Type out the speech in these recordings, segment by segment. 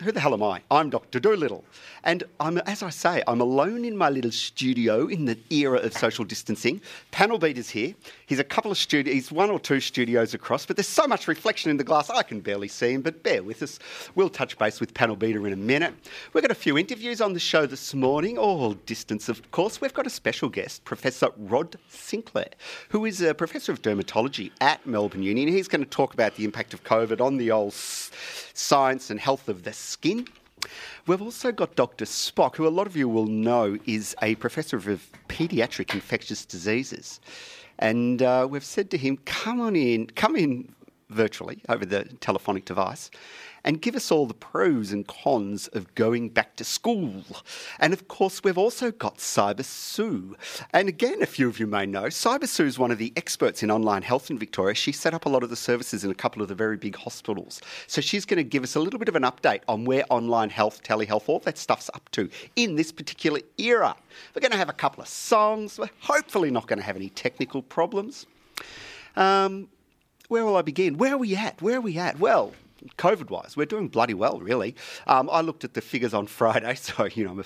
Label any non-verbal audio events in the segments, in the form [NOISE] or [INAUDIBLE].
who the hell am I? I'm Dr. Dolittle. And I'm, as I say, I'm alone in my little studio in the era of social distancing. Panel Beat is here. He's a couple of studios, he's one or two studios across, but there's so much reflection in the glass, I can barely see him, but bear with us. We'll touch base with Panel Beater in a minute. We've got a few interviews on the show this morning, all distance, of course. We've got a special guest, Professor Rod Sinclair, who is a professor of dermatology at Melbourne Uni, he's going to talk about the impact of COVID on the old science and health of the skin. We've also got Dr. Spock, who a lot of you will know is a professor of paediatric infectious diseases. And uh, we've said to him, come on in, come in virtually over the telephonic device and give us all the pros and cons of going back to school. And of course, we've also got Cyber Sioux. And again, a few of you may know, Cyber Sioux is one of the experts in online health in Victoria. She set up a lot of the services in a couple of the very big hospitals. So she's going to give us a little bit of an update on where online health, telehealth, all that stuff's up to in this particular era. We're going to have a couple of songs. We're hopefully not going to have any technical problems. Um, where will I begin? Where are we at? Where are we at? Well, COVID wise, we're doing bloody well, really. Um, I looked at the figures on [LAUGHS] Friday, so, you know, I'm, a,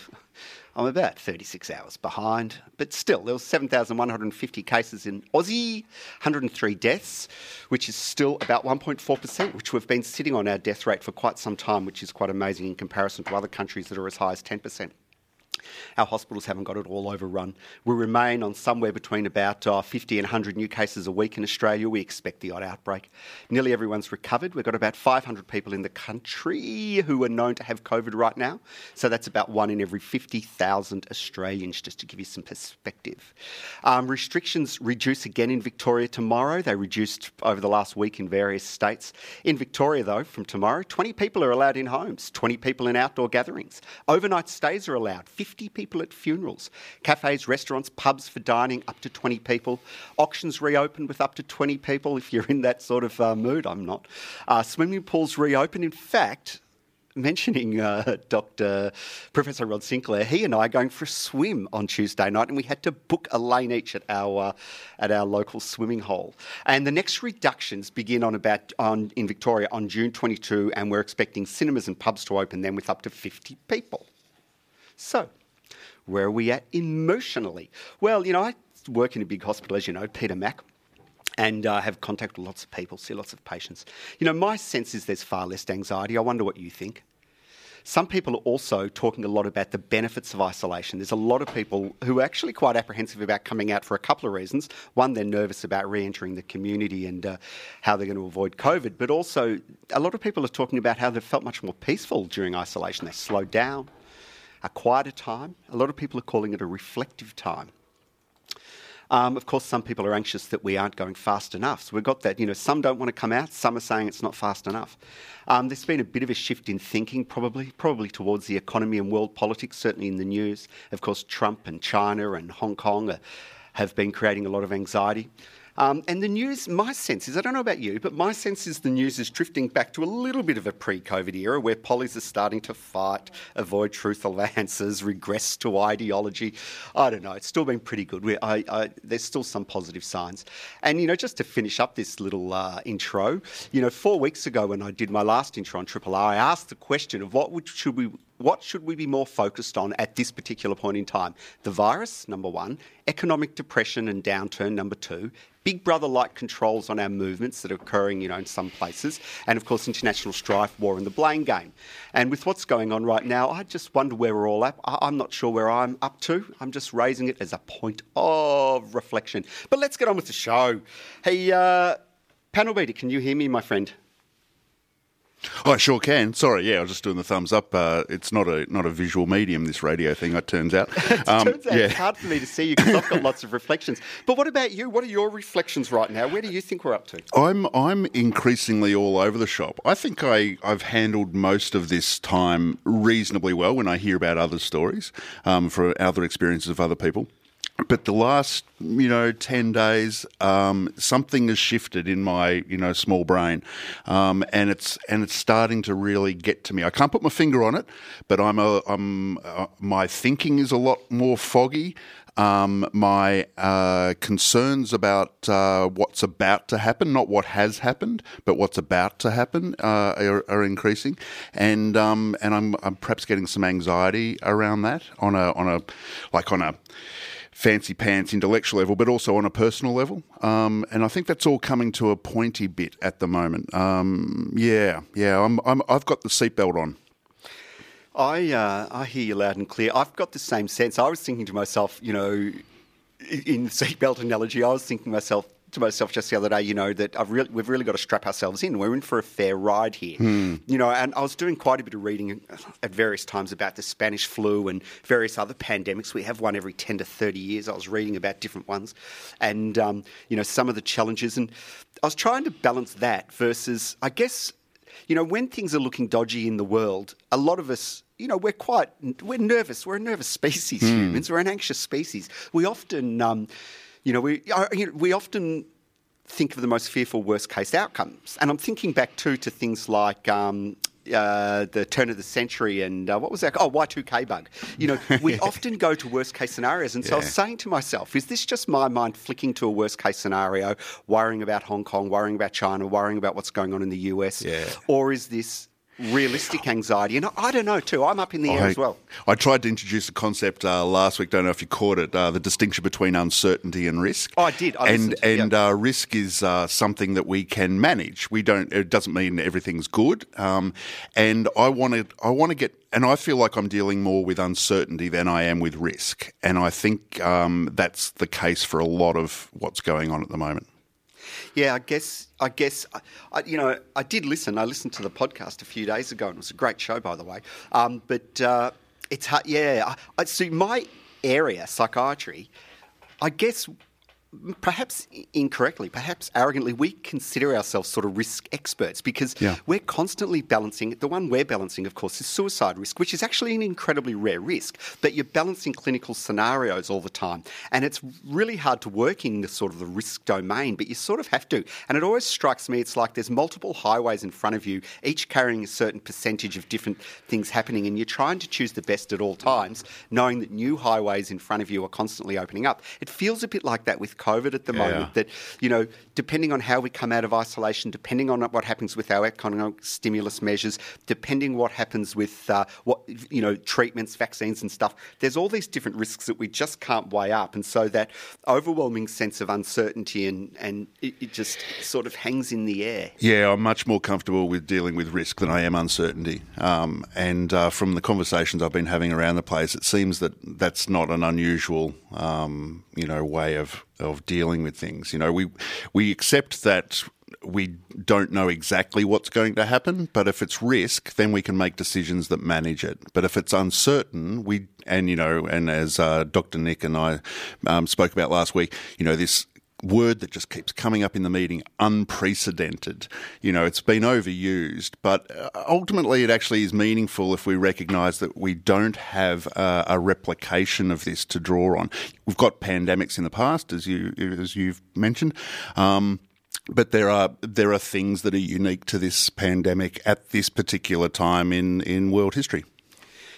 I'm about 36 hours behind, but still, there was 7,150 cases in Aussie, 103 deaths, which is still about 1.4%, which we've been sitting on our death rate for quite some time, which is quite amazing in comparison to other countries that are as high as 10%. Our hospitals haven't got it all overrun. We remain on somewhere between about uh, 50 and 100 new cases a week in Australia. We expect the odd outbreak. Nearly everyone's recovered. We've got about 500 people in the country who are known to have COVID right now. So that's about one in every 50,000 Australians, just to give you some perspective. Um, restrictions reduce again in Victoria tomorrow. They reduced over the last week in various states. In Victoria, though, from tomorrow, 20 people are allowed in homes, 20 people in outdoor gatherings. Overnight stays are allowed. 50 people at funerals. Cafes, restaurants, pubs for dining, up to 20 people. Auctions reopen with up to 20 people if you're in that sort of uh, mood. I'm not. Uh, swimming pools reopen. In fact, mentioning uh, [LAUGHS] Dr. Professor Rod Sinclair, he and I are going for a swim on Tuesday night, and we had to book a lane each at our uh, at our local swimming hole. And the next reductions begin on about on in Victoria on June 22, and we're expecting cinemas and pubs to open then with up to 50 people. So, where are we at emotionally? Well, you know, I work in a big hospital, as you know, Peter Mac and uh, have contact with lots of people, see lots of patients. You know, my sense is there's far less anxiety. I wonder what you think. Some people are also talking a lot about the benefits of isolation. There's a lot of people who are actually quite apprehensive about coming out for a couple of reasons. One, they're nervous about re entering the community and uh, how they're going to avoid COVID, but also a lot of people are talking about how they've felt much more peaceful during isolation. They slowed down, a quieter time. A lot of people are calling it a reflective time. Um, of course, some people are anxious that we aren't going fast enough. So we've got that, you know, some don't want to come out, some are saying it's not fast enough. Um, there's been a bit of a shift in thinking, probably, probably towards the economy and world politics, certainly in the news. Of course, Trump and China and Hong Kong are, have been creating a lot of anxiety. Um, and the news, my sense is, I don't know about you, but my sense is the news is drifting back to a little bit of a pre COVID era where pollies are starting to fight, avoid truthful answers, [LAUGHS] regress to ideology. I don't know, it's still been pretty good. I, I, there's still some positive signs. And, you know, just to finish up this little uh, intro, you know, four weeks ago when I did my last intro on Triple R, I asked the question of what would, should we what should we be more focused on at this particular point in time? The virus, number one, economic depression and downturn, number two, big brother like controls on our movements that are occurring, you know, in some places, and of course, international strife, war, and the blame game. And with what's going on right now, I just wonder where we're all at. I'm not sure where I'm up to. I'm just raising it as a point of reflection. But let's get on with the show. Hey, uh, panel beater, can you hear me, my friend? Oh, I sure can. Sorry, yeah, I was just doing the thumbs up. Uh, it's not a not a visual medium. This radio thing, it turns out. [LAUGHS] it um, turns out yeah. it's hard for me to see you because I've got [LAUGHS] lots of reflections. But what about you? What are your reflections right now? Where do you think we're up to? I'm I'm increasingly all over the shop. I think I I've handled most of this time reasonably well when I hear about other stories um, for other experiences of other people. But the last you know 10 days um, something has shifted in my you know small brain. Um, and it's and it's starting to really get to me. I can't put my finger on it but i'm a i'm uh, my thinking is a lot more foggy. Um, my uh, concerns about uh, what's about to happen, not what has happened, but what's about to happen, uh, are, are, increasing, and um, and I'm, I'm perhaps getting some anxiety around that on a on a like on a fancy pants intellectual level, but also on a personal level. Um, and I think that's all coming to a pointy bit at the moment. Um, yeah, yeah, I'm, I'm, I've got the seatbelt on. I uh, I hear you loud and clear. I've got the same sense. I was thinking to myself, you know, in the seatbelt analogy, I was thinking to myself, to myself just the other day, you know, that I've really, we've really got to strap ourselves in. We're in for a fair ride here. Hmm. You know, and I was doing quite a bit of reading at various times about the Spanish flu and various other pandemics. We have one every 10 to 30 years. I was reading about different ones and, um, you know, some of the challenges. And I was trying to balance that versus, I guess, you know, when things are looking dodgy in the world, a lot of us you know, we're quite, we're nervous. We're a nervous [LAUGHS] species, Hmm. humans. We're an anxious species. We often, um, you know, we, uh, you know, we often think of the most fearful worst case outcomes. And I'm thinking back too to things like um, uh, the turn of the century and uh, what was that? Oh, Y2K bug. You know, we [LAUGHS] often go to worst case scenarios. And so I was saying to myself, is this just my mind flicking to a worst case scenario, worrying about Hong Kong, worrying about China, worrying about what's going on in the US? Yeah. Or is this realistic anxiety? And I, I don't know too. I'm up in the air as well. I tried to introduce a concept uh, last week. Don't know if you caught it. Uh, the distinction between uncertainty and risk. Oh, I did. I and listened, and yeah. uh, risk is uh, something that we can manage. We don't. It doesn't mean everything's good. Um, and I want to. I want to get. And I feel like I'm dealing more with uncertainty than I am with risk. And I think um, that's the case for a lot of what's going on at the moment. Yeah, I guess. I guess. I, you know, I did listen. I listened to the podcast a few days ago, and it was a great show, by the way. Um, but uh, it's hard. Yeah, I, I see. My area, psychiatry. I guess. Perhaps incorrectly, perhaps arrogantly, we consider ourselves sort of risk experts because Yeah. we're constantly balancing. The one we're balancing, of course, is suicide risk, which is actually an incredibly rare risk. But you're balancing clinical scenarios all the time, and it's really hard to work in the sort of the risk domain. But you sort of have to. And it always strikes me, it's like there's multiple highways in front of you, each carrying a certain percentage of different things happening, and you're trying to choose the best at all times, knowing that new highways in front of you are constantly opening up. It feels a bit like that with COVID at the Yeah. moment. That you know, depending on how we come out of isolation, depending on what happens with our economic stimulus measures, depending what happens with uh, what you know treatments, vaccines, and stuff. There's all these different risks that we just can't weigh up, and so that overwhelming sense of uncertainty and and it, it just sort of hangs in the air. Yeah, I'm much more comfortable with dealing with risk than I am uncertainty. Um, and uh, from the conversations I've been having around the place, it seems that that's not an unusual, um, you know, way of, of dealing with things. You know, we we accept that we don't know exactly what's going to happen, but if it's risk, then we can make decisions that manage it. But if it's uncertain, we and you know, and as uh, Dr. Nick and I um, spoke about last week, you know, this word that just keeps coming up in the meeting unprecedented you know it's been overused but uh, ultimately it actually is meaningful if we recognize that we don't have a, a replication of this to draw on we've got pandemics in the past as you as you've mentioned um, but there are there are things that are unique to this pandemic at this particular time in, in world history.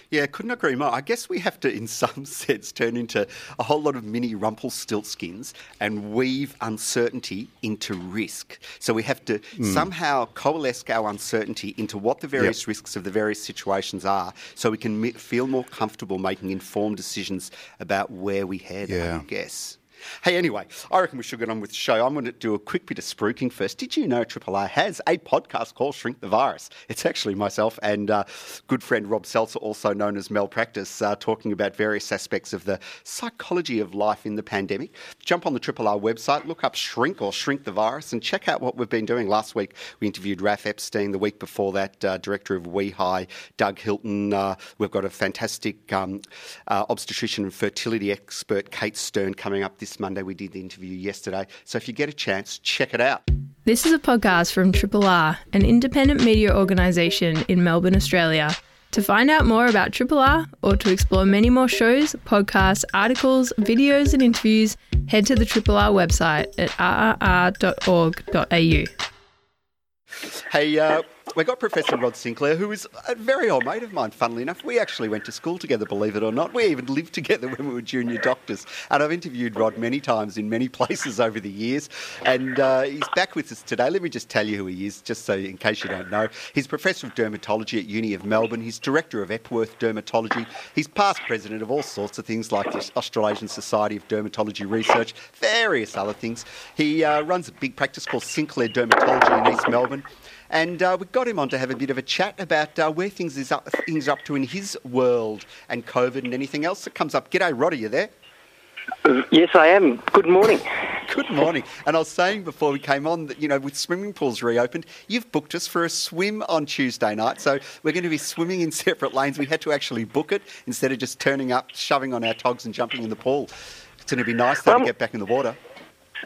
Yeah, couldn't agree more. I guess we have to, in some [LAUGHS] sense, turn into a whole lot of mini Rumpelstiltskins and weave uncertainty into risk. So we have to hmm. somehow coalesce our uncertainty into what the various Yep. risks of the various situations are, so we can feel more comfortable making informed decisions about where we head. Yeah. I guess. Hey, anyway, I reckon we should get on with the show. I'm going to do a quick bit of spruiking first. Did you know Triple R has a podcast called Shrink the Virus? It's actually myself and uh, good friend Rob Seltzer, also known as Malpractice, uh, talking about various aspects of the psychology of life in the pandemic. Jump on the Triple R website, look up Shrink or Shrink the Virus, and check out what we've been doing. Last week, we interviewed Raf Epstein. The week before that, uh, director of WEHI, Doug Hilton. Uh, we've got a fantastic um, uh, obstetrician and fertility expert, Kate Stern, coming up this Monday. We did the interview yesterday. So if you get a chance, check it out. This is a podcast from Triple R, an independent media organisation in Melbourne, Australia. To find out more about Triple R or to explore many more shows, podcasts, articles, videos, and interviews, head to the Triple R website at rrr.org.au. Hey, uh, we got Professor Rod Sinclair, who is a very old mate of mine, funnily enough. We actually went to school together, believe it or not. We even lived together when we were junior doctors. And I've interviewed Rod many times in many places over the years. And uh, he's back with us today. Let me just tell you who he is, just so in case you don't know. He's Professor of Dermatology at Uni of Melbourne. He's Director of Epworth Dermatology. He's past president of all sorts of things like the Australasian Society of Dermatology Research, various other things. He uh, runs a big practice called Sinclair Dermatology in East Melbourne. And uh, we got him on to have a bit of a chat about uh, where things is up, things are up to in his world and COVID and anything else that comes up. G'day, Rod, are you there? Yes, I am. Good morning. [LAUGHS] Good morning. And I was saying before we came on that, you know, with swimming pools reopened, you've booked us for a swim on Tuesday night. So we're going to be swimming in [LAUGHS] separate lanes. We had to actually book it instead of just turning up, shoving on our togs and jumping in the pool. It's going to be nice though, um, to get back in the water.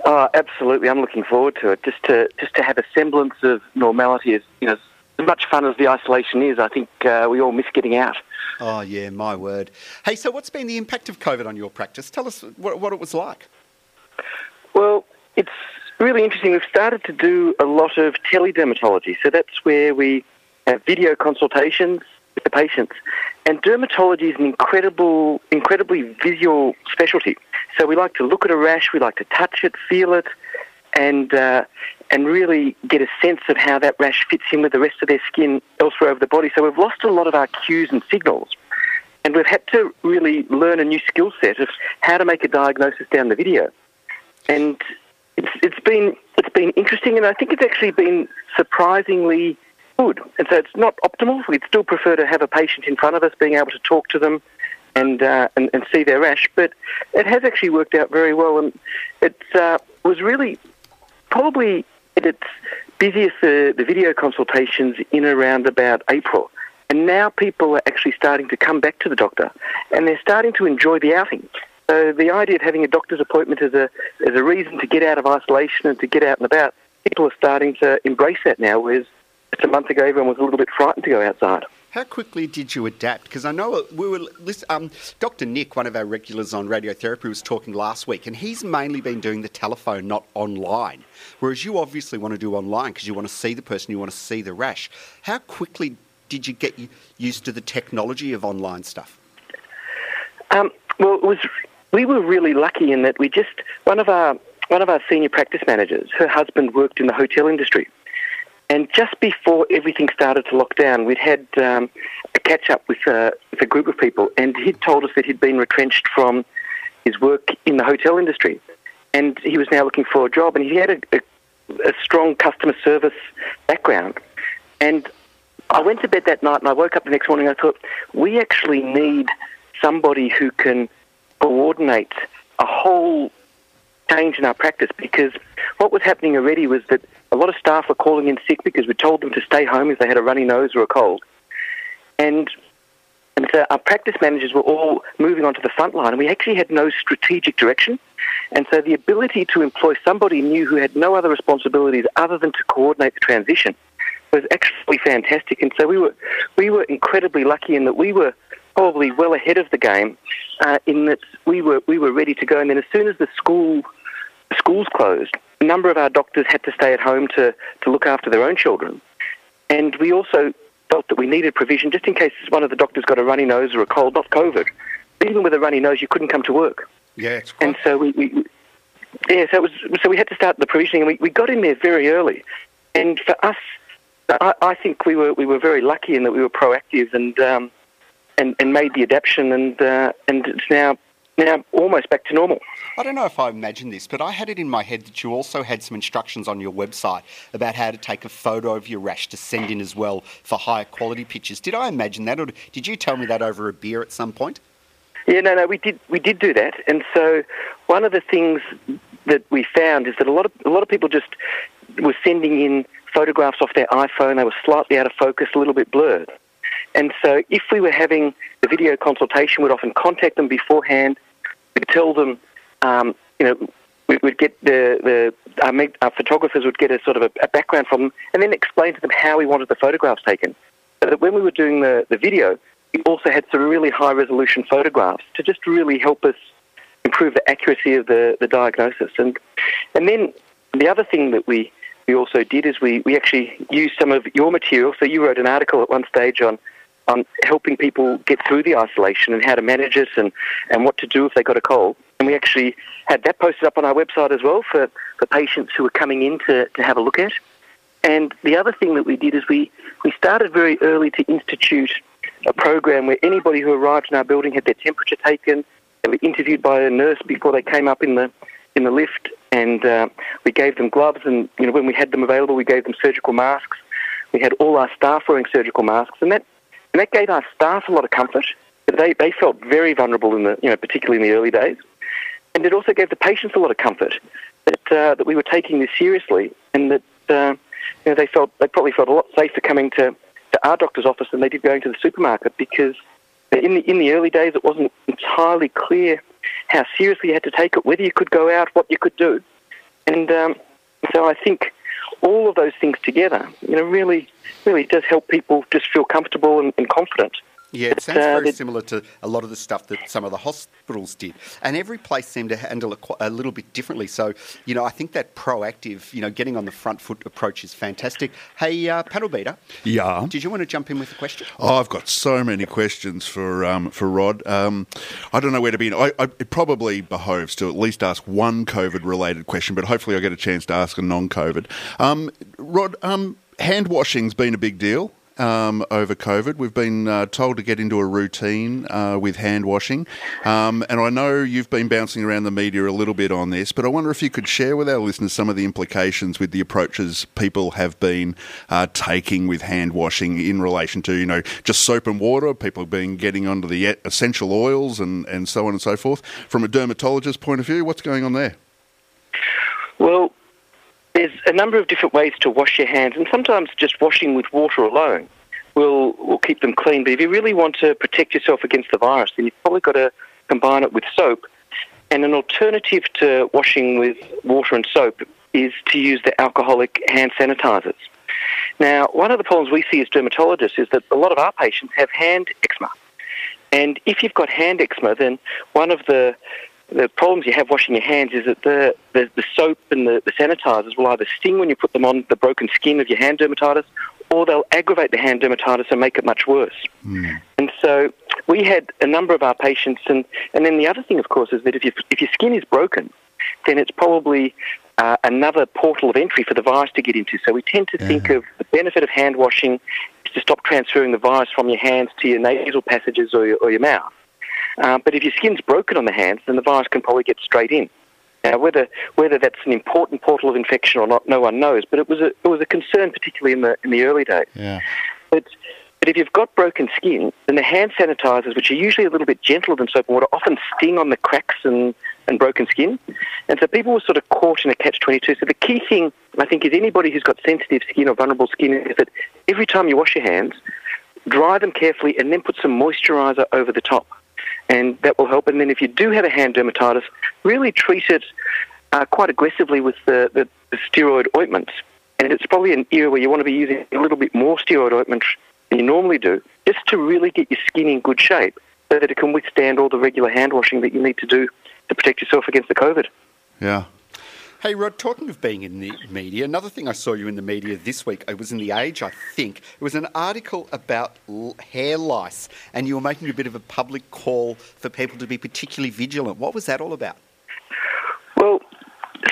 Oh, absolutely. I'm looking forward to it. Just to just to have a semblance of normality is, you know, as much fun as the isolation is. I think uh, we all miss getting out. Oh yeah, my word. Hey, so what's been the impact of COVID on your practice? Tell us what, what it was like. Well, it's really interesting. We've started to do a lot of teledermatology. So that's where we have video consultations with the patients. And dermatology is an incredible, incredibly visual specialty. So we like to look at a rash, we like to touch it, feel it, and uh, and really get a sense of how that rash fits in with the rest of their skin elsewhere over the body. So we've lost a lot of our cues and signals, and we've had to really learn a new skill set of how to make a diagnosis down the video. And it's it's been it's been interesting, and I think it's actually been surprisingly good. And so it's not optimal. We'd still prefer to have a patient in front of us, being able to talk to them and, uh, and, and see their rash. But it has actually worked out very well, and it uh, was really probably its busiest the, the video consultations in around about April. And now people are actually starting to come back to the doctor, and they're starting to enjoy the outing. So the idea of having a doctor's appointment as a as a reason to get out of isolation and to get out and about, people are starting to embrace that now. Whereas just a month ago, everyone was a little bit frightened to go outside. How quickly did you adapt? Because I know we were. Um, Dr. Nick, one of our regulars on radiotherapy, was talking last week, and he's mainly been doing the telephone, not online. Whereas you obviously want to do online because you want to see the person, you want to see the rash. How quickly did you get used to the technology of online stuff? Um, well, it was. We were really lucky in that we just one of our one of our senior practice managers, her husband worked in the hotel industry. And just before everything started to lock down, we'd had um, a catch up with, uh, with a group of people, and he'd told us that he'd been retrenched from his work in the hotel industry, and he was now looking for a job, and he had a, a, a strong customer service background. And I went to bed that night, and I woke up the next morning. and I thought we actually need somebody who can coordinate a whole change in our practice because what was happening already was that lot of staff were calling in sick because we told them to stay home if they had a runny nose or a cold. And and so our practice managers were all moving onto the front line, and we actually had no strategic direction. And so the ability to employ somebody new who had no other responsibilities other than to coordinate the transition was actually fantastic. And so we were we were incredibly lucky in that we were probably well ahead of the game uh, in that we were we were ready to go. And then as soon as the school schools closed, a number of our doctors had to stay at home to, to look after their own children. And we also felt that we needed provision just in case one of the doctors got a runny nose or a cold, not COVID. Even with a runny nose, you couldn't come to work. Yeah, it's quite... And so we, we, yeah, so it was, so we had to start the provisioning, and we, we got in there very early. And for us, I, I think we were we were very lucky in that we were proactive and um, and and made the adaptation, and uh, and it's now now almost back to normal. I don't know if I imagined this, but I had it in my head that you also had some instructions on your website about how to take a photo of your rash to send in as well for higher quality pictures. Did I imagine that, or did you tell me that over a beer at some point? Yeah, no, no, we did. We did do that, and so one of the things that we found is that a lot of a lot of people just were sending in photographs off their iPhone. They were slightly out of focus, a little bit blurred. And so, if we were having the video consultation, we'd often contact them beforehand. We'd tell them, um, you know, we would get the, the our, our, photographers would get a sort of a, a, background from them, and then explain to them how we wanted the photographs taken. that when we were doing the, the video, we also had some really high resolution photographs to just really help us improve the accuracy of the, the diagnosis. And, and then the other thing that we, we also did is we, we actually used some of your material. So you wrote an article at one stage on, on helping people get through the isolation and how to manage it and, and what to do if they got a cold. And we actually had that posted up on our website as well for, for patients who were coming in to, to have a look at. And the other thing that we did is we, we started very early to institute a program where anybody who arrived in our building had their temperature taken. They were interviewed by a nurse before they came up in the in the lift, and uh, we gave them gloves. And you know, when we had them available, we gave them surgical masks. We had all our staff wearing surgical masks, and that and that gave our staff a lot of comfort. They they felt very vulnerable in the you know particularly in the early days, and it also gave the patients a lot of comfort that uh, that we were taking this seriously, and that uh, you know they felt they probably felt a lot safer coming to to our doctor's office than they did going to the supermarket because in the in the early days it wasn't entirely clear how seriously you had to take it, whether you could go out, what you could do, and um, so I think all of those things together, you know, really really does help people just feel comfortable and, and confident. Yeah, it sounds uh, very similar to a lot of the stuff that some of the hospitals did, and every place seemed to handle it a little bit differently. So, you know, I think that proactive, you know, getting on the front foot approach is fantastic. Hey, uh, panel beater. Yeah. Did you want to jump in with a question? Oh, I've got so many questions for um, for Rod. Um, I don't know where to begin. I, I, it probably behoves to at least ask one COVID related question, but hopefully I get a chance to ask a non COVID. Um, Rod, um, hand washing's been a big deal um, over COVID. We've been uh, told to get into a routine uh, with hand washing. Um, and I know you've been bouncing around the media a little bit on this, but I wonder if you could share with our listeners some of the implications with the approaches people have been uh, taking with hand washing in relation to, you know, just soap and water, people have been getting onto the essential oils and, and so on and so forth. From a dermatologist point of view, what's going on there? Well, there's a number of different ways to wash your hands, and sometimes just washing with water alone will will keep them clean. But if you really want to protect yourself against the virus, then you've probably got to combine it with soap. And an alternative to washing with water and soap is to use the alcoholic hand sanitizers. Now, one of the problems we see as dermatologists is that a lot of our patients have hand eczema. And if you've got hand eczema, then one of the the problems you have washing your hands is that the, the, the soap and the, the sanitizers will either sting when you put them on the broken skin of your hand dermatitis or they'll aggravate the hand dermatitis and make it much worse. Mm. And so we had a number of our patients, and, and then the other thing, of course, is that if, you, if your skin is broken, then it's probably uh, another portal of entry for the virus to get into. So we tend to yeah. think of the benefit of hand washing is to stop transferring the virus from your hands to your nasal passages or your, or your mouth. Uh, but if your skin's broken on the hands, then the virus can probably get straight in. Now, whether whether that's an important portal of infection or not, no one knows. But it was a it was a concern, particularly in the in the early days. Yeah. But but if you've got broken skin, then the hand sanitizers, which are usually a little bit gentler than soap and water, often sting on the cracks and, and broken skin. And so people were sort of caught in a catch-22. So the key thing, I think, is anybody who's got sensitive skin or vulnerable skin is that every time you wash your hands, dry them carefully and then put some moisturizer over the top and that will help. And then if you do have a hand dermatitis, really treat it uh, quite aggressively with the, the, the steroid ointments. And it's probably an era where you want to be using a little bit more steroid ointment than you normally do, just to really get your skin in good shape so that it can withstand all the regular hand washing that you need to do to protect yourself against the COVID. Yeah. Hey, Rod, talking of being in the media, another thing I saw you in the media this week, it was in The Age, I think. It was an article about hair lice, and you were making a bit of a public call for people to be particularly vigilant. What was that all about? Well,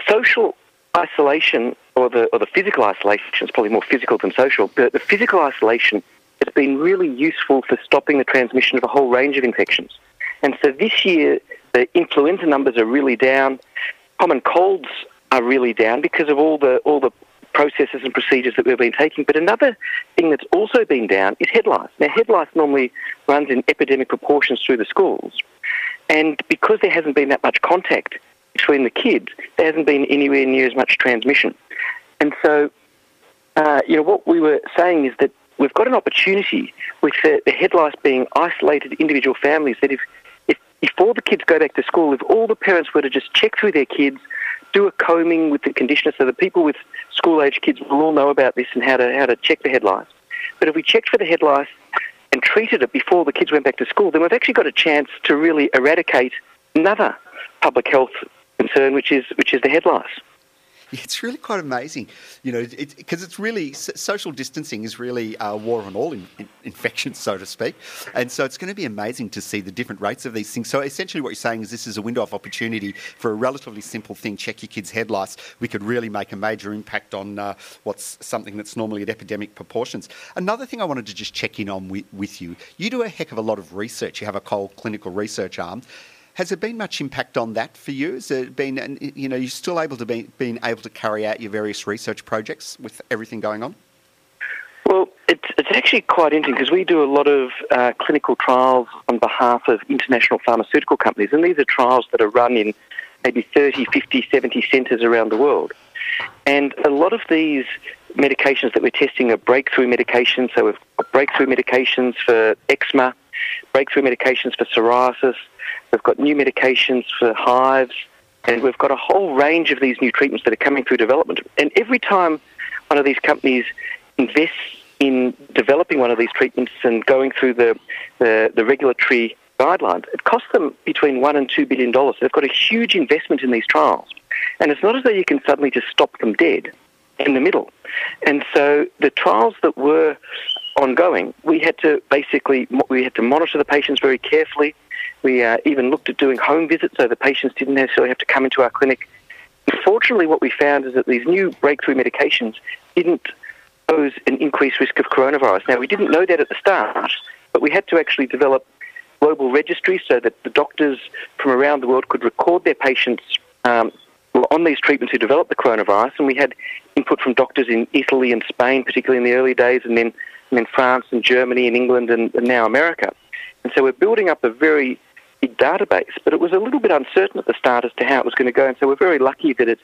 social isolation, or the, or the physical isolation, is probably more physical than social, but the physical isolation has been really useful for stopping the transmission of a whole range of infections. And so this year, the influenza numbers are really down. Common colds are really down because of all the all the processes and procedures that we've been taking. But another thing that's also been down is head lice. Now, head lice normally runs in epidemic proportions through the schools, and because there hasn't been that much contact between the kids, there hasn't been anywhere near as much transmission. And so, uh, you know, what we were saying is that we've got an opportunity with the, the head lice being isolated individual families that if, if before the kids go back to school, if all the parents were to just check through their kids, do a combing with the conditioner so the people with school age kids will all know about this and how to how to check the head lice. But if we checked for the head lice and treated it before the kids went back to school, then we've actually got a chance to really eradicate another public health concern, which is which is the head lice. [LAUGHS] It's really quite amazing, you know, because it, it's really social distancing is really a war on all in, in, infections, so to speak, and so it's going to be amazing to see the different rates of these things. So essentially, what you're saying is this is a window of opportunity for a relatively simple thing: check your kids' head lice. We could really make a major impact on uh, what's something that's normally at epidemic proportions. Another thing I wanted to just check in on with, with you: you do a heck of a lot of research. You have a whole clinical research arm. Has there been much impact on that for you? Has there been, you know, you're still able to be being able to carry out your various research projects with everything going on? Well, it's, it's actually quite interesting because we do a lot of uh, clinical trials on behalf of international pharmaceutical companies, and these are trials that are run in maybe 30, 50, 70 centres around the world. And a lot of these medications that we're testing are breakthrough medications. So we've got breakthrough medications for eczema, breakthrough medications for psoriasis, We've got new medications for hives, and we've got a whole range of these new treatments that are coming through development. And every time one of these companies invests in developing one of these treatments and going through the, the, the regulatory guidelines, it costs them between one and two billion dollars. They've got a huge investment in these trials. And it's not as though you can suddenly just stop them dead in the middle. And so the trials that were ongoing, we had to basically we had to monitor the patients very carefully. We uh, even looked at doing home visits so the patients didn't necessarily have to come into our clinic. Unfortunately, what we found is that these new breakthrough medications didn't pose an increased risk of coronavirus. Now, we didn't know that at the start, but we had to actually develop global registries so that the doctors from around the world could record their patients um, on these treatments who developed the coronavirus. And we had input from doctors in Italy and Spain, particularly in the early days, and then, and then France and Germany and England and, and now America. And so we're building up a very big database, but it was a little bit uncertain at the start as to how it was going to go. And so we're very lucky that it,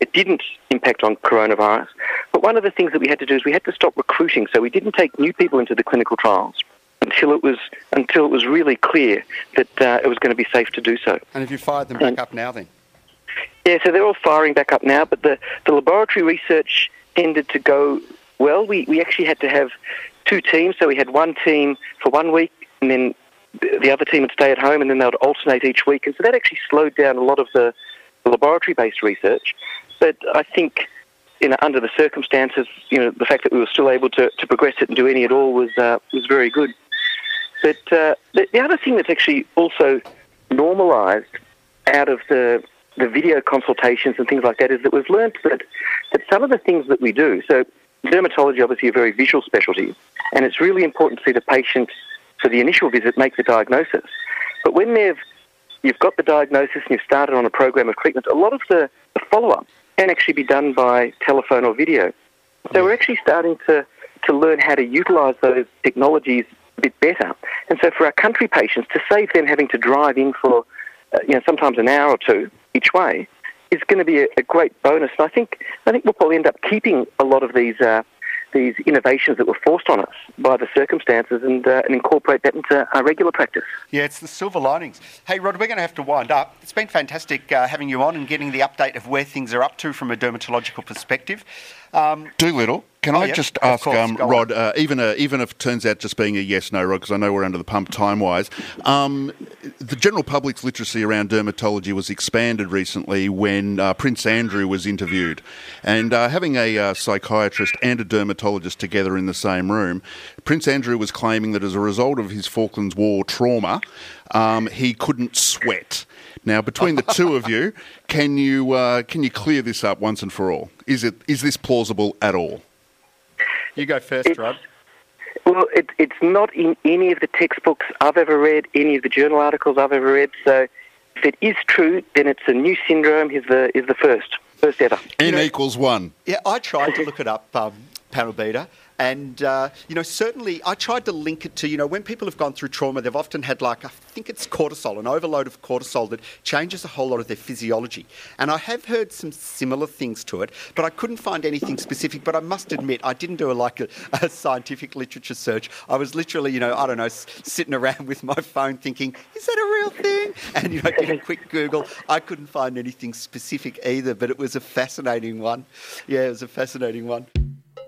it didn't impact on coronavirus. But one of the things that we had to do is we had to stop recruiting. So we didn't take new people into the clinical trials until it was until it was really clear that uh, it was going to be safe to do so. And have you fired them back and, up now then? Yeah, so they're all firing back up now, but the, the laboratory research tended to go well. We, we actually had to have two teams, so we had one team for one week and then the other team would stay at home and then they would alternate each week. And so that actually slowed down a lot of the, the laboratory-based research. But I think, you know, under the circumstances, you know, the fact that we were still able to, to progress it and do any at all was uh, was very good. But uh, the, the other thing that's actually also normalised out of the the video consultations and things like that is that we've learned that that some of the things that we do. So dermatology, obviously, a very visual specialty, and it's really important to see the patient for the initial visit, make the diagnosis. But when they've you've got the diagnosis and you've started on a program of treatment, a lot of the, the follow-up can actually be done by telephone or video. So we're actually starting to, to learn how to utilise those technologies a bit better. And so for our country patients, to save them having to drive in for, uh, you know, sometimes an hour or two each way, is going to be a, a, great bonus. And I think I think we'll probably end up keeping a lot of these uh, these innovations that were forced on us by the circumstances and, uh, and incorporate that into our regular practice. Yeah, it's the silver linings. Hey, Rod, we're going to have to wind up. It's been fantastic uh, having you on and getting the update of where things are up to from a dermatological perspective. Um, Dolittle, can oh, I yep, just ask um, Rod, uh, even a, even if it turns out just being a yes no, Rod, because I know we're under the pump time wise, um, the general public's literacy around dermatology was expanded recently when uh, Prince Andrew was interviewed. And uh, having a uh, psychiatrist and a dermatologist together in the same room, Prince Andrew was claiming that as a result of his Falklands War trauma, um, he couldn't sweat. Now, between the two of you, [LAUGHS] can you uh, can you clear this up once and for all? Is it is this plausible at all? You go first, it's, Rod. Well, it, it's not in any of the textbooks I've ever read, any of the journal articles I've ever read. So, if it is true, then it's a new syndrome. Is the is the first first ever. N you know, equals one. Yeah, I tried to look it up, um, panel beater. And, uh, you know, certainly I tried to link it to, you know, when people have gone through trauma, they've often had like, I think it's cortisol, an overload of cortisol that changes a whole lot of their physiology. And I have heard some similar things to it, but I couldn't find anything specific. But I must admit, I didn't do a, like a, a scientific literature search. I was literally, you know, I don't know, s- sitting around [LAUGHS] with my phone thinking, is that a real thing? And, you know, did a quick Google. I couldn't find anything specific either, but it was a fascinating one. Yeah, it was a fascinating one.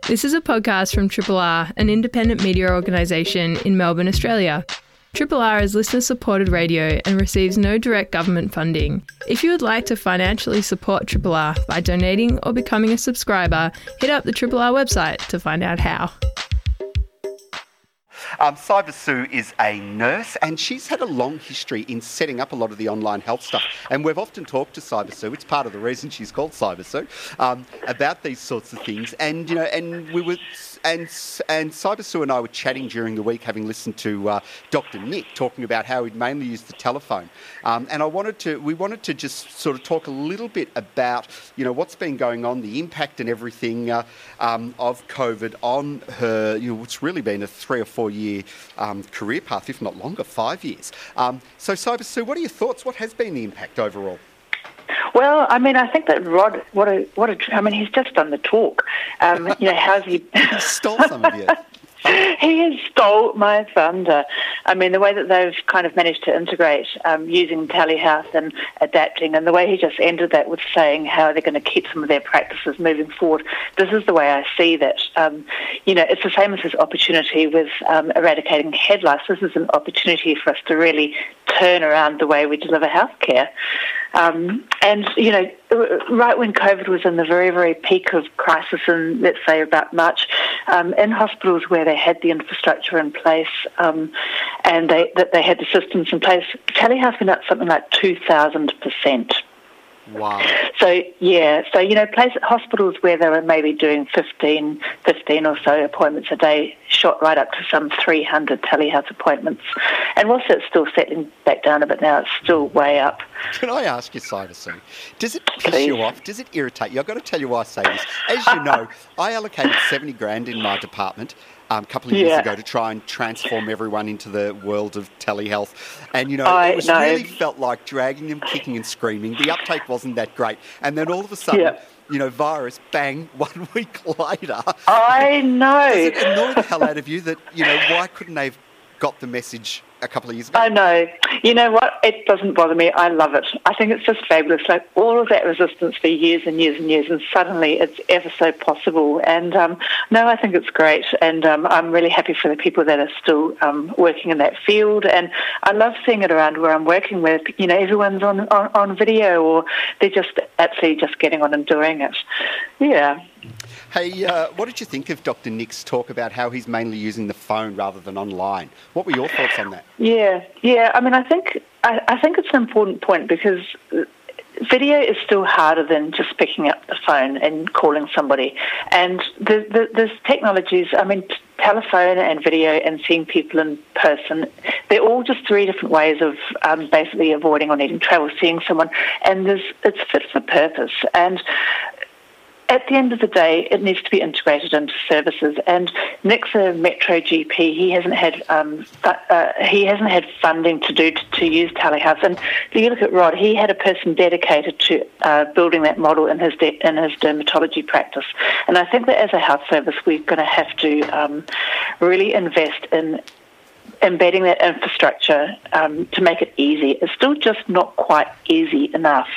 This is a podcast from Triple R, an independent media organisation in Melbourne, Australia. Triple R is listener supported radio and receives no direct government funding. If you would like to financially support Triple R by donating or becoming a subscriber, hit up the Triple R website to find out how. Um, Cyber Sioux is a nurse and she's had a long history in setting up a lot of the online health stuff. And we've often talked to Cyber Sioux, it's part of the reason she's called Cyber Sioux, um, about these sorts of things. And, you know, and we were and and Cyber Sioux and I were chatting during the week, having listened to uh, Dr. Nick talking about how he'd mainly used the telephone. Um, and I wanted to, we wanted to just sort of talk a little bit about, you know, what's been going on, the impact and everything uh, um, of COVID on her. You know, it's really been a three or four year um, career path, if not longer, five years. Um, so, Cyber Sioux, what are your thoughts? What has been the impact overall? Well, I mean, I think that Rod, what a, what a, I mean, he's just done the talk. Um, you know, how's he? [LAUGHS] he stole some of you. [LAUGHS] he has stole my thunder. I mean, the way that they've kind of managed to integrate um, using telehealth and adapting, and the way he just ended that with saying how they're going to keep some of their practices moving forward. This is the way I see that. Um, you know, it's the same as his opportunity with um, eradicating head lice. This is an opportunity for us to really turn around the way we deliver healthcare. Um, and, you know, right when COVID was in the very, very peak of crisis in, let's say, about March, um, in hospitals where they had the infrastructure in place um, and they, that they had the systems in place, telehealth went up something like 2,000%. Wow. So yeah, so you know, place hospitals where they were maybe doing 15, 15 or so appointments a day shot right up to some 300 telehealth appointments. And whilst it's still settling back down a bit now, it's still way up. Can I ask you, Cyber does it piss Please. you off? Does it irritate you? I've got to tell you why I say this. As you [LAUGHS] know, I allocated 70 grand in my department um, a couple of years Yeah. ago to try and transform everyone into the world of telehealth. And, you know, I it was know. really felt like dragging them, kicking and screaming. The uptake wasn't that great. And then all of a sudden, Yeah. you know, virus, bang, [LAUGHS] one week later. I know. Does it annoy the hell out of you that, you know, why couldn't they have got the message a couple of years ago? I know. You know what? It doesn't bother me. I love it. I think it's just fabulous. Like all of that resistance for years and years and years, and suddenly it's ever so possible. And um, no, I think it's great. And um, I'm really happy for the people that are still um, working in that field. And I love seeing it around where I'm working with, you know, everyone's on, on, on video or they're just actually just getting on and doing it. Yeah. Hey, uh, what did you think of Dr. Nick's talk about how he's mainly using the phone rather than online? What were your thoughts on that? Yeah, yeah. I mean, I think I, I think it's an important point because video is still harder than just picking up the phone and calling somebody. And the, the, there's technologies. I mean, telephone and video and seeing people in person. They're all just three different ways of um, basically avoiding or needing travel, seeing someone, and it's fit for purpose. And at the end of the day, it needs to be integrated into services. And Nick's a Metro GP. He hasn't had um, uh, he hasn't had funding to do to, to use telehealth. And you look at Rod, he had a person dedicated to uh, building that model in his de- in his dermatology practice. And I think that as a health service, we're going to have to um, really invest in embedding that infrastructure um, to make it easy. It's still just not quite easy enough.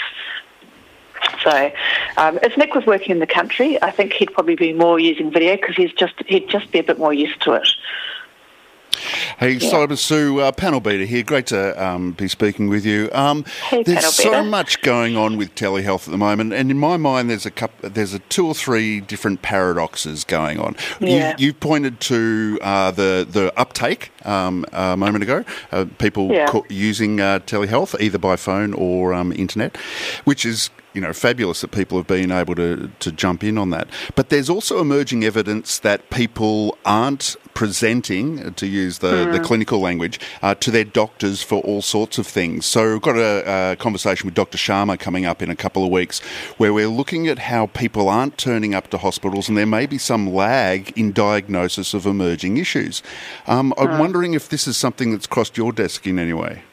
So, um, if Nick was working in the country, I think he'd probably be more using video because he's just he'd just be a bit more used to it. Hey, Cyber Sioux, uh, panel beater here. Great to um, be speaking with you. Um, Hey, there's so much going on with telehealth at the moment, and in my mind, there's a couple, there's a two or three different paradoxes going on. Yeah. You, you pointed to uh, the the uptake um, a moment ago, uh, people Yeah. co- using uh, telehealth either by phone or um, internet, which is you know fabulous that people have been able to to jump in on that. But there's also emerging evidence that people aren't presenting, to use the, the clinical language, uh, to their doctors for all sorts of things. So we've got a, a conversation with Dr. Sharma coming up in a couple of weeks where we're looking at how people aren't turning up to hospitals and there may be some lag in diagnosis of emerging issues. Um, I'm wondering if this is something that's crossed your desk in any way.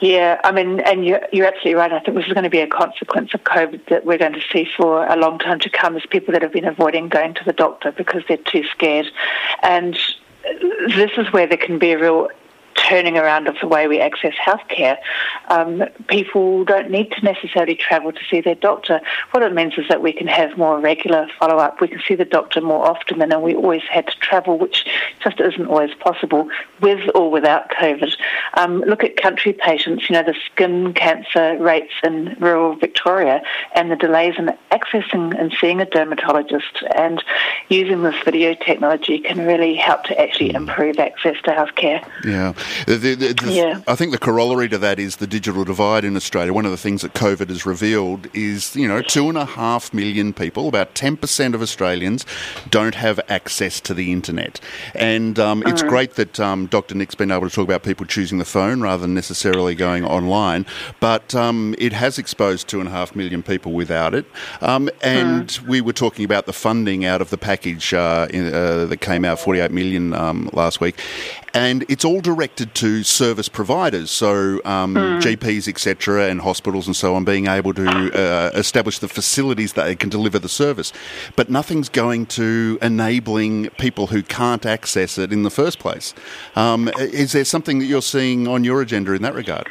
Yeah, I mean, and you're, you're absolutely right. I think this is going to be a consequence of COVID that we're going to see for a long time to come as people that have been avoiding going to the doctor because they're too scared. And this is where there can be a real turning around of the way we access healthcare. Um, people don't need to necessarily travel to see their doctor. What it means is that we can have more regular follow up. We can see the doctor more often than we always had to travel, which just isn't always possible with or without COVID. Um, look at country patients, you know, the skin cancer rates in rural Victoria and the delays in accessing and seeing a dermatologist and using this video technology can really help to actually mm. improve access to healthcare. Yeah. The, the, the, yeah. I think the corollary to that is the digital divide in Australia. One of the things that COVID has revealed is, you know, two and a half million people, about 10% of Australians, don't have access to the internet. And um, it's mm. great that um, Dr. Nick's been able to talk about people choosing the phone rather than necessarily going online, but um, it has exposed two and a half million people without it. Um, and mm. we were talking about the funding out of the package uh, in, uh, that came out, 48 million um, last week and it's all directed to service providers, so um, mm. GPs, etc., and hospitals and so on, being able to uh, establish the facilities that they can deliver the service. But nothing's going to enabling people who can't access it in the first place. Um, is there something that you're seeing on your agenda in that regard?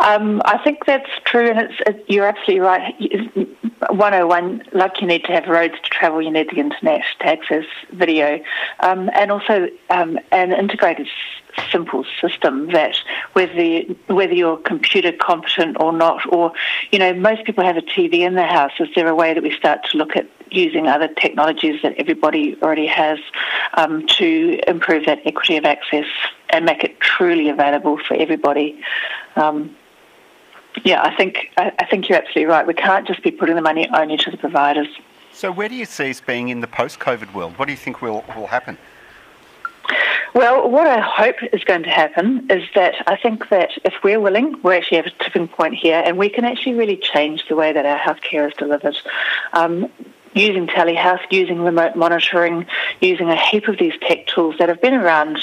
Um, I think that's true, and it's, it, you're absolutely right. 101, like you need to have roads to travel, you need the internet to access video, um, and also um, an integrated simple system that whether whether you're computer competent or not, or you know most people have a TV in their house. Is there a way that we start to look at using other technologies that everybody already has um, to improve that equity of access and make it truly available for everybody? Um, yeah, I think I, I think you're absolutely right. We can't just be putting the money only to the providers. So, where do you see us being in the post-COVID world? What do you think will will happen? Well, what I hope is going to happen is that I think that if we're willing, we're actually at a tipping point here, and we can actually really change the way that our healthcare is delivered. Um, using telehealth, using remote monitoring, using a heap of these tech tools that have been around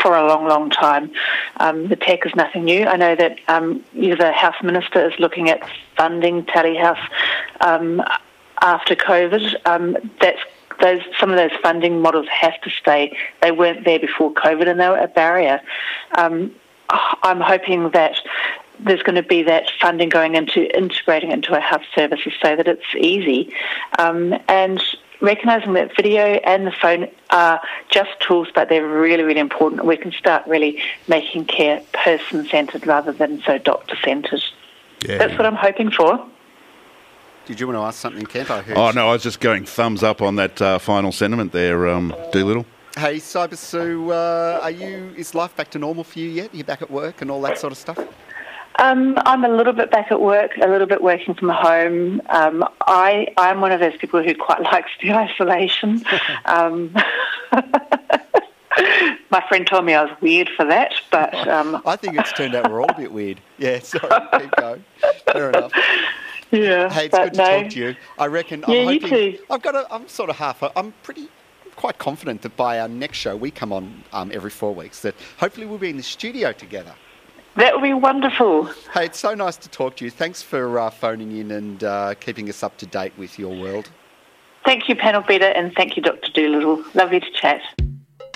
for a long, long time. Um, the tech is nothing new. I know that um, the Health Minister is looking at funding telehealth um, after COVID. Um, that's those some of those funding models have to stay. They weren't there before COVID, and they were a barrier. Um, I'm hoping that there's going to be that funding going into integrating into our health services so that it's easy. Um, and recognising that video and the phone are just tools, but they're really, really important. We can start really making care person centred rather than so doctor centred. Yeah. That's what I'm hoping for. Did you want to ask something, Kent? I heard. Oh no, I was just going thumbs up on that uh, final sentiment there, um, Dolittle. Hey, Cyber Sioux, uh, are you? Is life back to normal for you yet? Are you back at work and all that sort of stuff? Um, I'm a little bit back at work, a little bit working from home. Um, I, I'm one of those people who quite [LAUGHS] likes the isolation. [LAUGHS] um, [LAUGHS] my friend told me I was weird for that, but um, I think it's turned out we're all a bit weird. Yeah, sorry, keep going. Fair enough. Yeah, hey, it's good to talk to you. I reckon. Yeah, I'm hoping, you too. I've got. A, I'm sort of half. I'm pretty quite confident that by our next show, we come on um, every four weeks, that hopefully we'll be in the studio together. That would be wonderful. Hey, it's so nice to talk to you. Thanks for uh, phoning in and uh, keeping us up to date with your world. Thank you, Panel Beater, and thank you, Dr. Dolittle. Lovely to chat.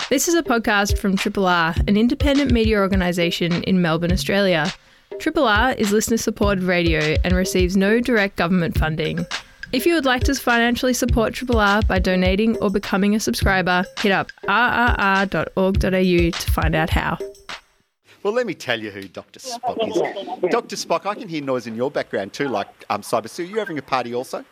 This is a podcast from Triple R, an independent media organisation in Melbourne, Australia. Triple R is listener supported radio and receives no direct government funding. If you would like to financially support Triple R by donating or becoming a subscriber, hit up rrr.org.au to find out how. Well, let me tell you who Dr. Spock is. Dr. Spock, I can hear noise in your background too, like um, Cyber Sioux. You're you having a party also?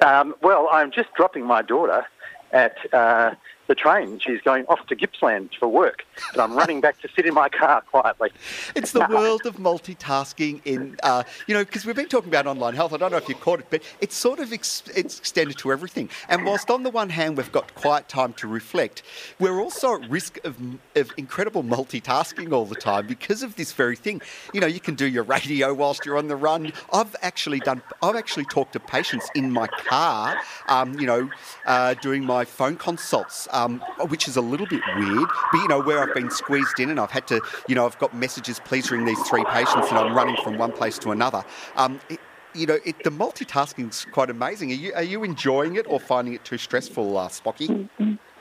Um, well, I'm just dropping my daughter at uh, the train. She's going off to Gippsland for work, and I'm running back to sit in my car quietly. It's the [LAUGHS] world of multitasking in, uh, you know, because we've been talking about online health. I don't know if you caught it, but it's sort of ex- it's extended to everything. And whilst on the one hand we've got quiet time to reflect, we're also at risk of, of incredible multitasking all the time because of this very thing. You know, you can do your radio whilst you're on the run. I've actually done. I've actually talked to patients in my car. Um, you know, uh, doing my phone consults um, which is a little bit weird. But you know, where I've been squeezed in and I've had to, you know, I've got messages, please ring these three patients, and I'm running from one place to another. Um, it, you know, it, the multitasking is quite amazing. Are you, are you enjoying it or finding it too stressful, uh, Spocky?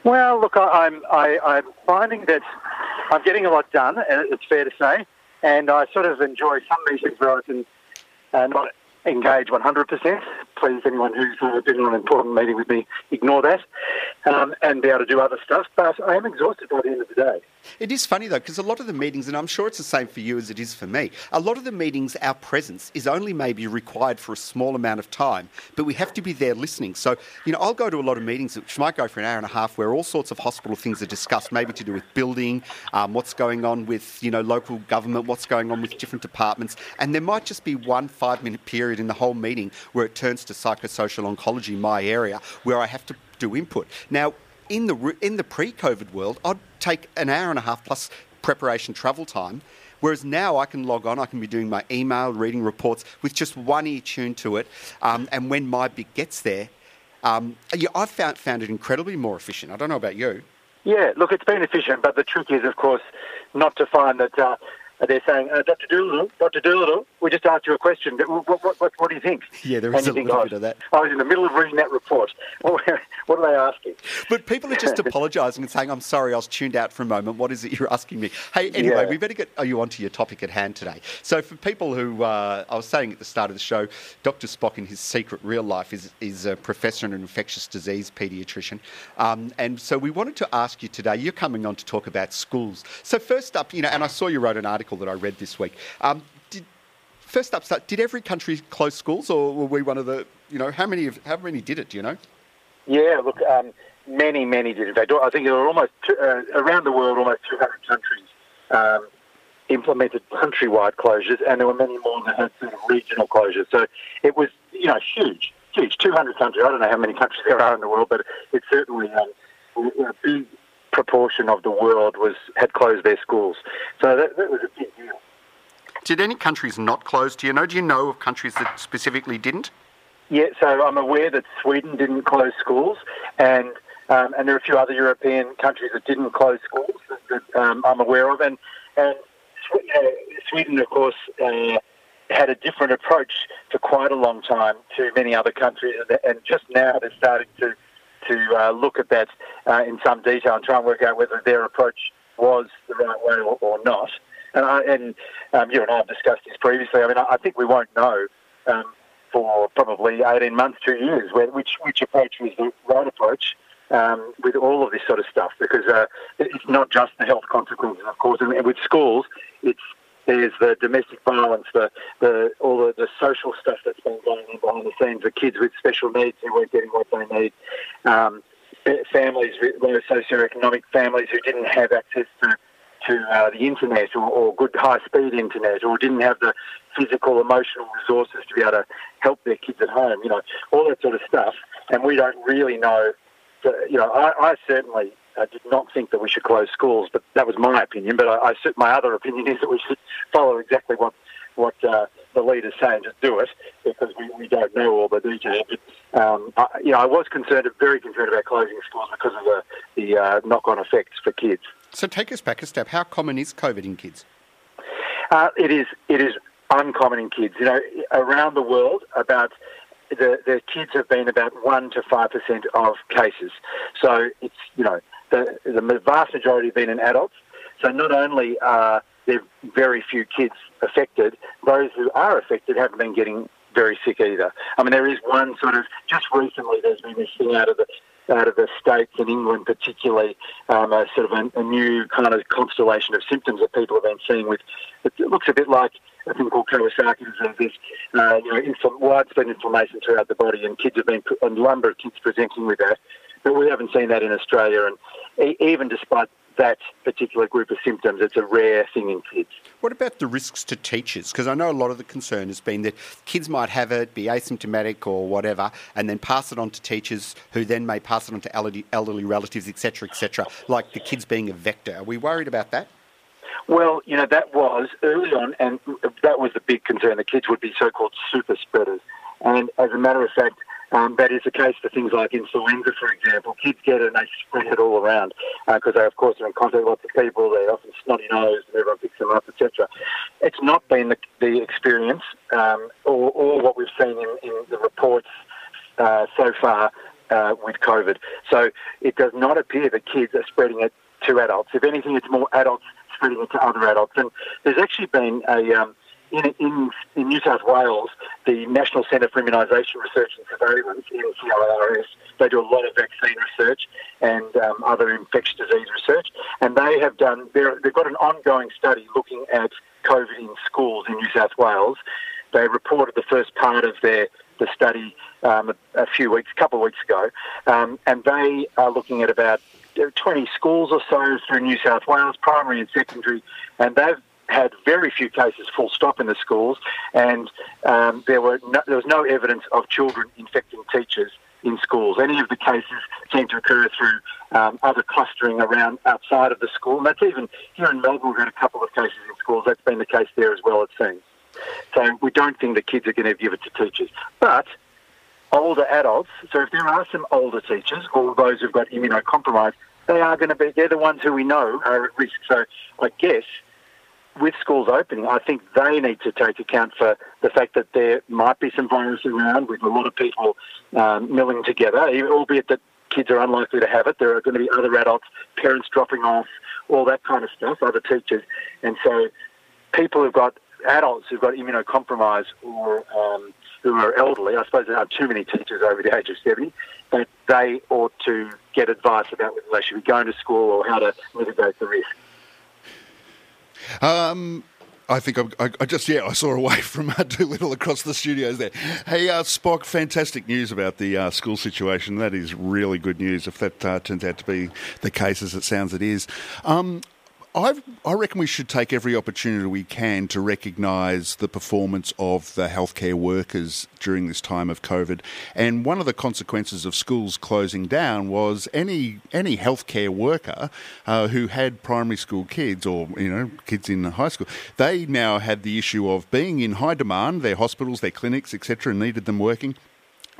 Well, look, I, I'm I, i am finding that I'm getting a lot done, and it's fair to say, and I sort of enjoy some meetings where I can uh, not engage 100%. Please, anyone who's uh, been on an important meeting with me, ignore that um, and be able to do other stuff. But I am exhausted by the end of the day. It is funny though, because a lot of the meetings, and I'm sure it's the same for you as it is for me, a lot of the meetings, our presence is only maybe required for a small amount of time, but we have to be there listening. So, you know, I'll go to a lot of meetings which might go for an hour and a half where all sorts of hospital things are discussed, maybe to do with building, um, what's going on with, you know, local government, what's going on with different departments, and there might just be one five minute period in the whole meeting where it turns to psychosocial oncology, my area, where I have to do input. Now, in the in the pre-COVID world, I'd take an hour and a half plus preparation travel time. Whereas now I can log on, I can be doing my email, reading reports with just one ear tuned to it. Um, and when my bit gets there, um, yeah, I've found, found it incredibly more efficient. I don't know about you. Yeah, look, it's been efficient, but the trick is, of course, not to find that uh, they're saying, uh, Dr. Dolittle, Dr. Dolittle, we just asked you a question. What, what, what, what do you think? Yeah, there is a little oh, bit of that. I was in the middle of reading that report. [LAUGHS] what are they asking? But people are just [LAUGHS] apologising and saying, I'm sorry, I was tuned out for a moment. What is it you're asking me? Hey, anyway, Yeah. we better get oh, you onto your topic at hand today. So, for people who, uh, I was saying at the start of the show, Dr. Spock in his secret real life is, is a professor and an infectious disease paediatrician. Um, and so, we wanted to ask you today, you're coming on to talk about schools. So, first up, you know, and I saw you wrote an article that I read this week. Um, did, first up, did every country close schools, or were we one of the, you know, how many, of, how many did it, do you know? Yeah, look, um, many, many did. In fact, I think there were almost two, uh, around the world, almost 200 countries um, implemented countrywide closures, and there were many more that had sort of regional closures. So it was, you know, huge, huge. 200 countries. I don't know how many countries there are in the world, but it's certainly um, a big proportion of the world was had closed their schools. So that, that was a big deal. Did any countries not close? Do you know? Do you know of countries that specifically didn't? Yeah, so I'm aware that Sweden didn't close schools, and um, and there are a few other European countries that didn't close schools that, that um, I'm aware of, and and uh, Sweden, of course, uh, had a different approach for quite a long time to many other countries, and, and just now they're starting to to uh, look at that uh, in some detail and try and work out whether their approach was the right way or, or not. And, I, and um, you and I have discussed this previously. I mean, I, I think we won't know um, for probably 18 months, two years, where, which, which approach was the right approach um, with all of this sort of stuff, because uh, it's not just the health consequences, of course. And with schools, it's there's the domestic violence, the, the all the, the social stuff that's been going on behind the scenes, the kids with special needs who weren't getting what they need, um, families, with low socioeconomic families who didn't have access to to uh, the internet or, or good high-speed internet or didn't have the physical, emotional resources to be able to help their kids at home, you know, all that sort of stuff. And we don't really know, the, you know, I, I certainly uh, did not think that we should close schools, but that was my opinion. But I, I, my other opinion is that we should follow exactly what what uh, the leaders say and just do it because we, we don't know all the details. Um, I, you know, I was concerned, very concerned about closing schools because of the, the uh, knock-on effects for kids. So take us back a step. How common is COVID in kids? Uh, it is it is uncommon in kids. You know, around the world, about the the kids have been about one to five percent of cases. So it's you know the the vast majority have been in adults. So not only are there very few kids affected, those who are affected haven't been getting very sick either. I mean, there is one sort of just recently. There's been this thing out of the out of the states and England, particularly, um, a sort of a, a new kind of constellation of symptoms that people have been seeing. With it looks a bit like a thing called Kawasaki disease. There's uh, you know infl- widespread inflammation throughout the body, and kids have been a number of kids presenting with that. But we haven't seen that in Australia, and even despite that particular group of symptoms, it's a rare thing in kids. What about the risks to teachers? Because I know a lot of the concern has been that kids might have it, be asymptomatic or whatever, and then pass it on to teachers who then may pass it on to elderly, elderly relatives, etc., etc., like the kids being a vector. Are we worried about that? Well, you know, that was early on, and that was the big concern. The kids would be so called super spreaders. And as a matter of fact, um, that is the case for things like influenza, for example. Kids get it and they spread it all around because they, of course, are in contact with lots of people. They're often snotty nosed and everyone picks them up, etc. It's not been the, the experience um, or, or what we've seen in, in the reports uh, so far uh, with COVID. So it does not appear that kids are spreading it to adults. If anything, it's more adults spreading it to other adults. And there's actually been a um, in, in, in New South Wales, the National Centre for Immunisation Research and Surveillance, NCIRS, they do a lot of vaccine research and um, other infectious disease research, and they have done. They've got an ongoing study looking at COVID in schools in New South Wales. They reported the first part of their the study um, a, few weeks, a couple of weeks ago, um, and they are looking at about 20 schools or so through New South Wales, primary and secondary, and they've had very few cases full stop in the schools, and um, there were no, there was no evidence of children infecting teachers in schools. Any of the cases seem to occur through um, other clustering around outside of the school, and that's even here in Melbourne. We've had a couple of cases in schools. That's been the case there as well. It seems. So we don't think the kids are going to give it to teachers, but older adults. So if there are some older teachers or those who've got immunocompromised, they are going to be. They're the ones who we know are at risk. So I guess with schools opening, I think they need to take account for the fact that there might be some virus around with a lot of people um, milling together, albeit that kids are unlikely to have it. There are going to be other adults, parents dropping off, all that kind of stuff, other teachers. And so people who've got adults who've got immunocompromised or um, who are elderly, I suppose there aren't too many teachers over the age of 70, but they ought to get advice about whether they should be going to school or how to mitigate the risk. Um, I think I, I, just yeah I saw a wave from uh, [LAUGHS] Dolittle across the studios there. Hey uh, Spock, fantastic news about the uh, school situation. That is really good news. If that uh, turns out to be the case as it sounds it is. Um, I've, i reckon we should take every opportunity we can to recognise the performance of the healthcare workers during this time of COVID. And one of the consequences of schools closing down was any any healthcare worker uh, who had primary school kids or you know kids in high school, they now had the issue of being in high demand. Their hospitals, their clinics, etc., needed them working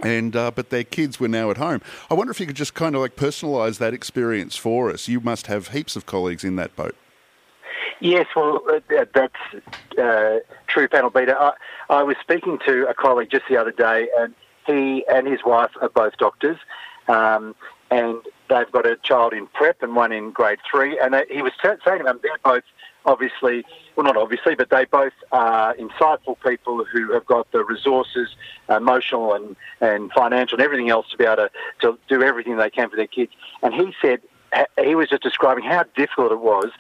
and uh, but their kids were now at home. I wonder if you could just kind of like personalise that experience for us. You must have heaps of colleagues in that boat. Yes, well, uh, that's uh, true, panel beater. I, I, was speaking to a colleague just the other day, and he and his wife are both doctors, um, and they've got a child in prep and one in grade three. And they, he was t- saying to them, they're both obviously, well, not obviously, but they both are insightful people who have got the resources, emotional and, and financial and everything else to be able to, to do everything they can for their kids. And he said, he was just describing how difficult it was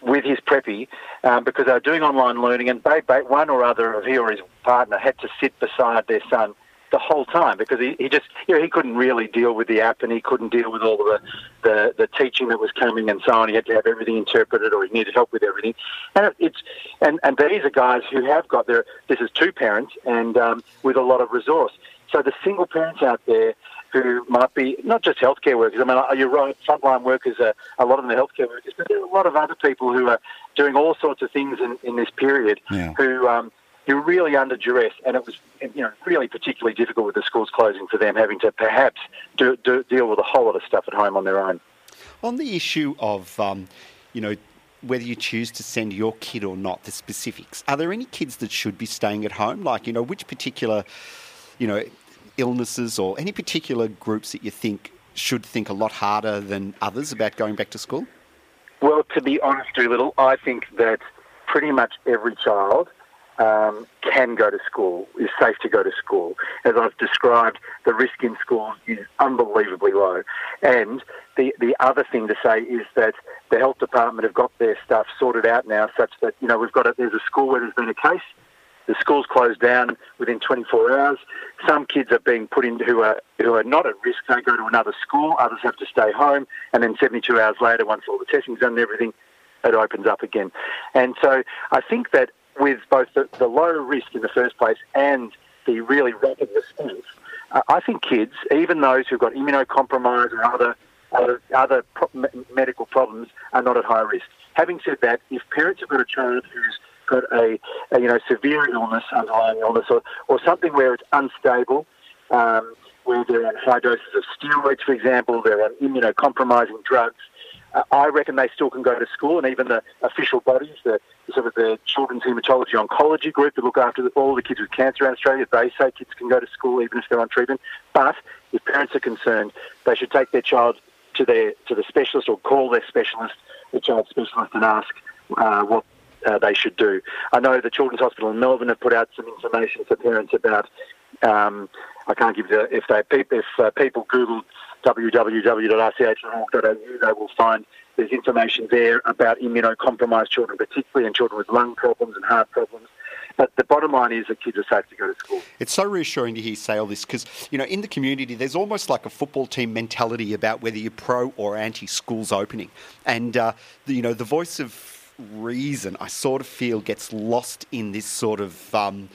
with his preppy um, because they were doing online learning, and they, one or other of he or his partner had to sit beside their son the whole time because he, he just you know he couldn't really deal with the app and he couldn't deal with all of the, the the teaching that was coming and so on. He had to have everything interpreted or he needed help with everything. And it's and and these are guys who have got their this is two parents and um, with a lot of resource. So the single parents out there who might be not just healthcare workers. I mean, you're right, frontline workers are a lot of them are healthcare workers, but there are a lot of other people who are doing all sorts of things in, in this period yeah. who um, who are really under duress, and it was you know really particularly difficult with the schools closing for them, having to perhaps do, do, deal with a whole lot of stuff at home on their own. On the issue of um, you know whether you choose to send your kid or not, the specifics. Are there any kids that should be staying at home? Like, you know, which particular, you know, illnesses or any particular groups that you think should think a lot harder than others about going back to school? Well, to be honest, Dolittle, I think that pretty much every child um, can go to school, is safe to go to school. As I've described, the risk in schools is unbelievably low. And the, the other thing to say is that the health department have got their stuff sorted out now such that, you know, we've got a, there's a school where there's been a case the schools closed down within 24 hours. Some kids are being put in who are who are not at risk. They go to another school. Others have to stay home, and then 72 hours later, once all the testing's done and everything, it opens up again. And so I think that with both the, the low risk in the first place and the really rapid response, uh, I think kids, even those who've got immunocompromised or other other, other pro- medical problems, are not at high risk. Having said that, if parents have got a child who's got a, a, you know severe illness, underlying illness, or, or something where it's unstable, um, where they're on high doses of steroids, for example, they're on immunocompromising drugs. I reckon they still can go to school, and even the official bodies, the sort of the Children's Haematology Oncology Group that look after the, all the kids with cancer in Australia, they say kids can go to school even if they're on treatment. But if parents are concerned, they should take their child to their to the specialist or call their specialist, the child specialist, and ask uh, what uh, they should do. I know the Children's Hospital in Melbourne have put out some information for parents about. Um, I can't give the if they if uh, people Google www.rch.org.au, they will find there's information there about immunocompromised children, particularly in children with lung problems and heart problems. But the bottom line is that kids are safe to go to school. It's so reassuring to hear you say all this because, you know, in the community, there's almost like a football team mentality about whether you're pro or anti schools opening. And, uh, the, you know, the voice of reason, I sort of feel, gets lost in this sort of. Um,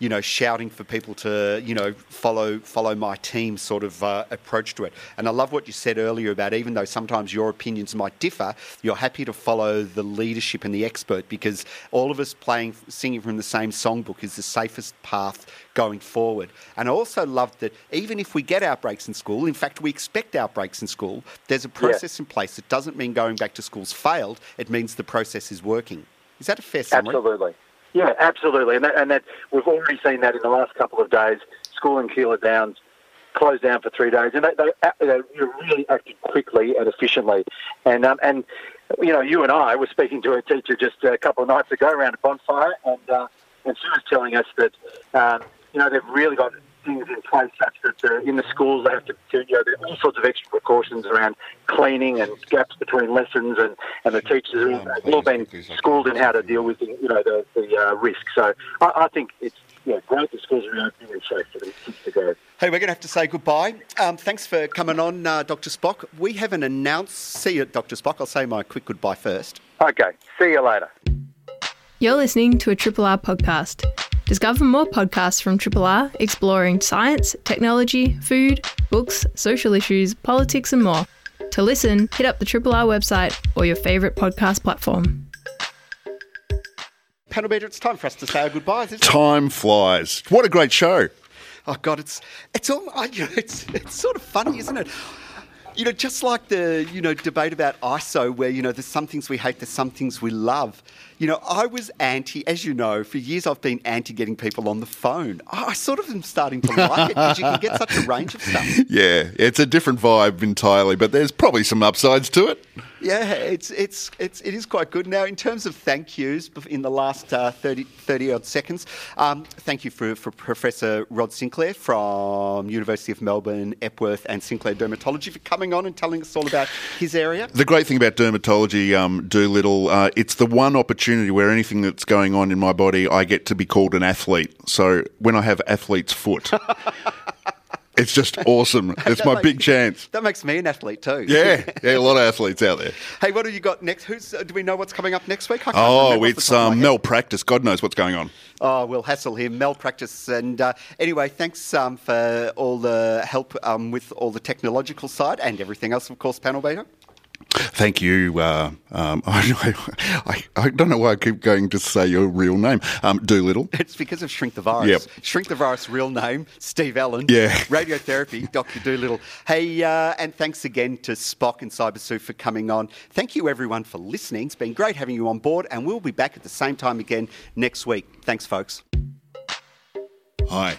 you know, shouting for people to, you know, follow follow my team sort of uh, approach to it. And I love what you said earlier about even though sometimes your opinions might differ, you're happy to follow the leadership and the expert because all of us playing, singing from the same songbook is the safest path going forward. And I also love that even if we get outbreaks in school, in fact, we expect outbreaks in school, there's a process yeah. in place that doesn't mean going back to school's failed, it means the process is working. Is that a fair summary? Absolutely. Yeah, absolutely, and that, and that we've already seen that in the last couple of days. School in Keilor Downs closed down for three days, and they, they, they really acted quickly and efficiently. And um, and you know, you and I were speaking to a teacher just a couple of nights ago around a bonfire, and uh, and she was telling us that um, you know they've really got things in place such that uh, in the schools they have to, you know, there are all sorts of extra precautions around cleaning and gaps between lessons, and, and the teachers have all been schooled in how to deal with, the, you know, the, the uh, risk. So I, I think it's yeah, great the schools are reopening and safe for the kids to go. Hey, we're going to have to say goodbye. Um, thanks for coming on, uh, Dr. Spock. We haven't announced. See you, Dr. Spock. I'll say my quick goodbye first. Okay. See you later. You're listening to a Triple R podcast. Discover more podcasts from Triple R exploring science, technology, food, books, social issues, politics, and more. To listen, hit up the Triple R website or your favourite podcast platform. Panel beater, it's time for us to say our goodbyes. Time flies. What a great show! Oh God, it's it's all [LAUGHS] it's it's sort of funny, isn't it? You know, just like the you know debate about ISO, where you know there's some things we hate, there's some things we love. You know, I was anti, as you know, for years I've been anti getting people on the phone. I sort of am starting to like it because you can get such a range of stuff. [LAUGHS] Yeah, it's a different vibe entirely, but there's probably some upsides to it. Yeah, it's it's it's it is quite good. Now, in terms of thank yous in the last uh, 30, 30 odd seconds, um, thank you for, for Professor Rod Sinclair from University of Melbourne, Epworth, and Sinclair Dermatology for coming on and telling us all about his area. The great thing about dermatology, um, Dolittle, uh, it's the one opportunity where anything that's going on in my body, I get to be called an athlete. So when I have athlete's foot. It's just [LAUGHS] awesome. It's my big chance. That makes me an athlete too. Yeah, [LAUGHS] yeah, a lot of athletes out there. Hey, what have you got next? Who's? Uh, do we know what's coming up next week? oh, it's um, Mel Practice. God knows what's going on. Oh, we'll hassle him. Mel Practice. And uh, anyway, thanks um, for all the help um, with all the technological side and everything else, of course, panel beater. Thank you. Uh, um, [LAUGHS] I, I, I, don't know why I keep going to say your real name. Um, Dolittle. It's because of Shrink the Virus. Yep. Shrink the Virus, real name, Steve Allen. Yeah. Radiotherapy, [LAUGHS] Dr. Dolittle. Hey, uh, and thanks again to Spock and Cyber Sioux for coming on. Thank you, everyone, for listening. It's been great having you on board, and we'll be back at the same time again next week. Thanks, folks. Hi.